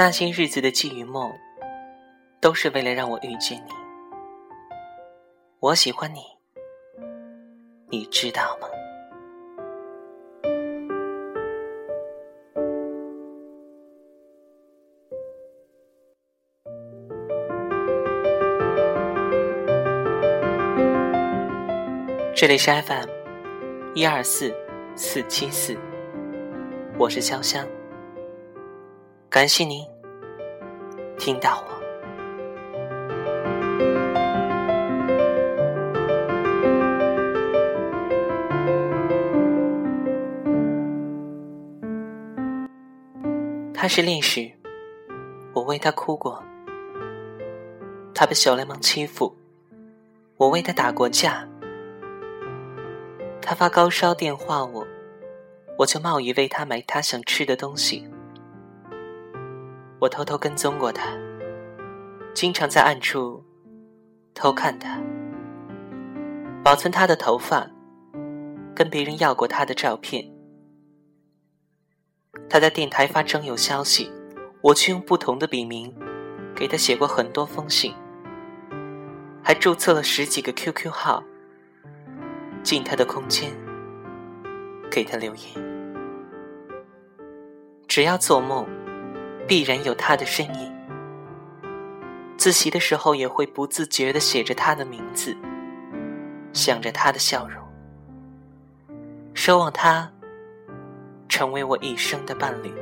那些日子的寄与梦，都是为了让我遇见你。我喜欢你，你知道吗？这里是 FM 一二四四七四，我是潇湘。感谢您听到我。他是烈士，我为他哭过；他被小流氓欺负，我为他打过架；他发高烧电话我，我就冒雨为他买他想吃的东西。我偷偷跟踪过他，经常在暗处偷看他，保存他的头发，跟别人要过他的照片。他在电台发征友消息，我却用不同的笔名给他写过很多封信，还注册了十几个 QQ 号，进他的空间给他留言。只要做梦。必然有他的身影。自习的时候也会不自觉的写着他的名字，想着他的笑容，奢望他成为我一生的伴侣，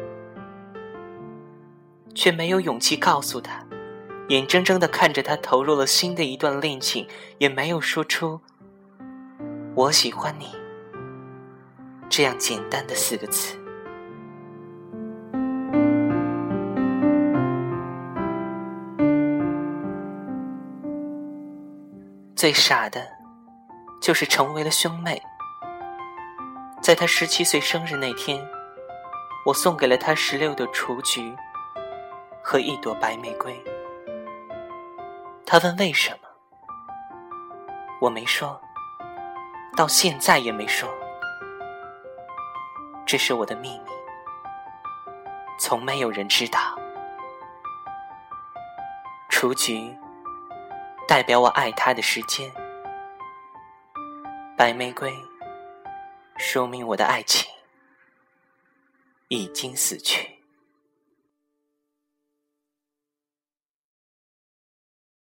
却没有勇气告诉他，眼睁睁的看着他投入了新的一段恋情，也没有说出“我喜欢你”这样简单的四个字。最傻的，就是成为了兄妹。在他十七岁生日那天，我送给了他十六朵雏菊和一朵白玫瑰。他问为什么，我没说，到现在也没说，这是我的秘密，从没有人知道。雏菊。代表我爱他的时间，白玫瑰说明我的爱情已经死去。